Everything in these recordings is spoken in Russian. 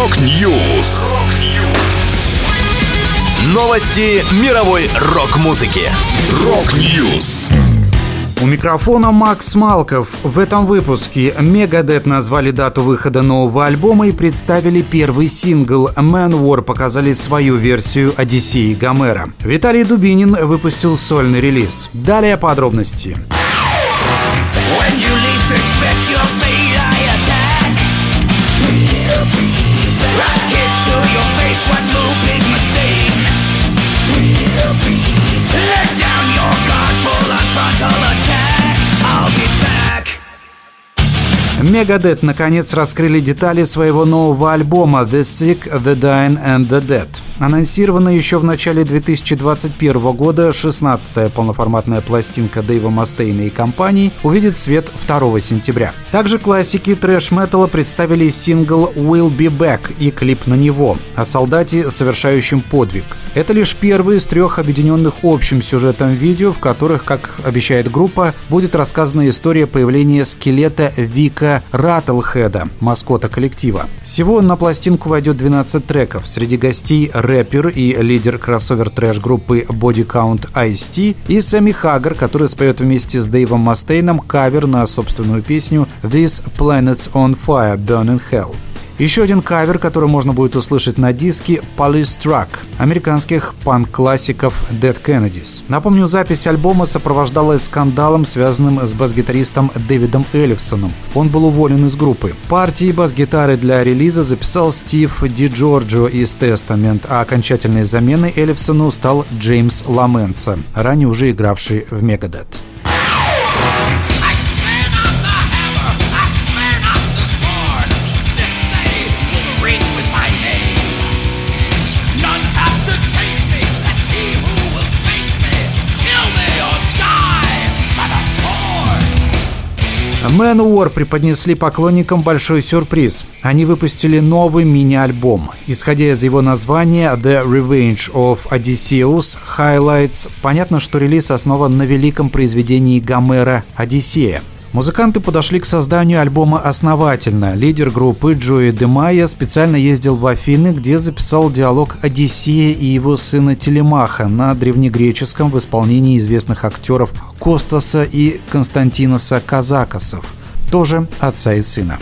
Rock News. Новости мировой рок-музыки. Rock News. У микрофона Макс Малков. В этом выпуске Megadeth назвали дату выхода нового альбома и представили первый сингл. Manowar показали свою версию Одиссеи Гомера. Виталий Дубинин выпустил сольный релиз. Далее подробности. When you Мегадет наконец раскрыли детали своего нового альбома «The Sick, The Dying and The Dead». Анонсирована еще в начале 2021 года 16-я полноформатная пластинка Дэйва Мастейна и компании увидит свет 2 сентября. Также классики трэш-металла представили сингл «Will Be Back» и клип на него о солдате, совершающем подвиг. Это лишь первый из трех объединенных общим сюжетом видео, в которых, как обещает группа, будет рассказана история появления скелета Вика Раттлхеда, маскота коллектива. Всего на пластинку войдет 12 треков. Среди гостей рэпер и лидер кроссовер трэш группы Body Count Ice-T и Сэмми Хаггар, который споет вместе с Дэйвом Мастейном кавер на собственную песню This Planet's on Fire Burning Hell. Еще один кавер, который можно будет услышать на диске Police Truck американских панк-классиков Dead Kennedys. Напомню, запись альбома сопровождалась скандалом, связанным с бас-гитаристом Дэвидом Эллифсоном. Он был уволен из группы. Партии бас-гитары для релиза записал Стив Ди Джорджо из Testament, а окончательной заменой Эллифсону стал Джеймс Ламенса, ранее уже игравший в Мегадет. Manowar преподнесли поклонникам большой сюрприз. Они выпустили новый мини-альбом. Исходя из его названия The Revenge of Odysseus Highlights, понятно, что релиз основан на великом произведении Гомера «Одиссея». Музыканты подошли к созданию альбома основательно. Лидер группы Джои Демайя специально ездил в Афины, где записал диалог Одиссея и его сына Телемаха на древнегреческом в исполнении известных актеров Костаса и Константиноса Казакасов, тоже отца и сына.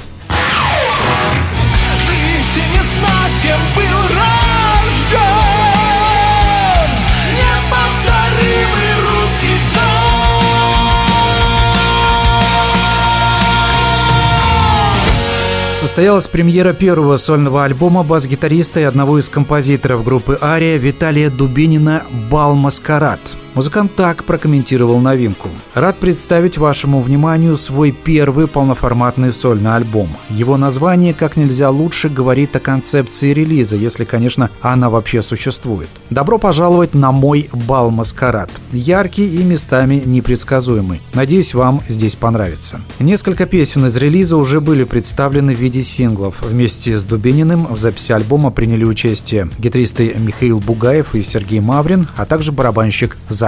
Состоялась премьера первого сольного альбома бас-гитариста и одного из композиторов группы «Ария» Виталия Дубинина «Бал Маскарад». Музыкант так прокомментировал новинку. Рад представить вашему вниманию свой первый полноформатный сольный альбом. Его название как нельзя лучше говорит о концепции релиза, если, конечно, она вообще существует. Добро пожаловать на мой бал маскарад. Яркий и местами непредсказуемый. Надеюсь, вам здесь понравится. Несколько песен из релиза уже были представлены в виде синглов. Вместе с Дубининым в записи альбома приняли участие гитаристы Михаил Бугаев и Сергей Маврин, а также барабанщик Зак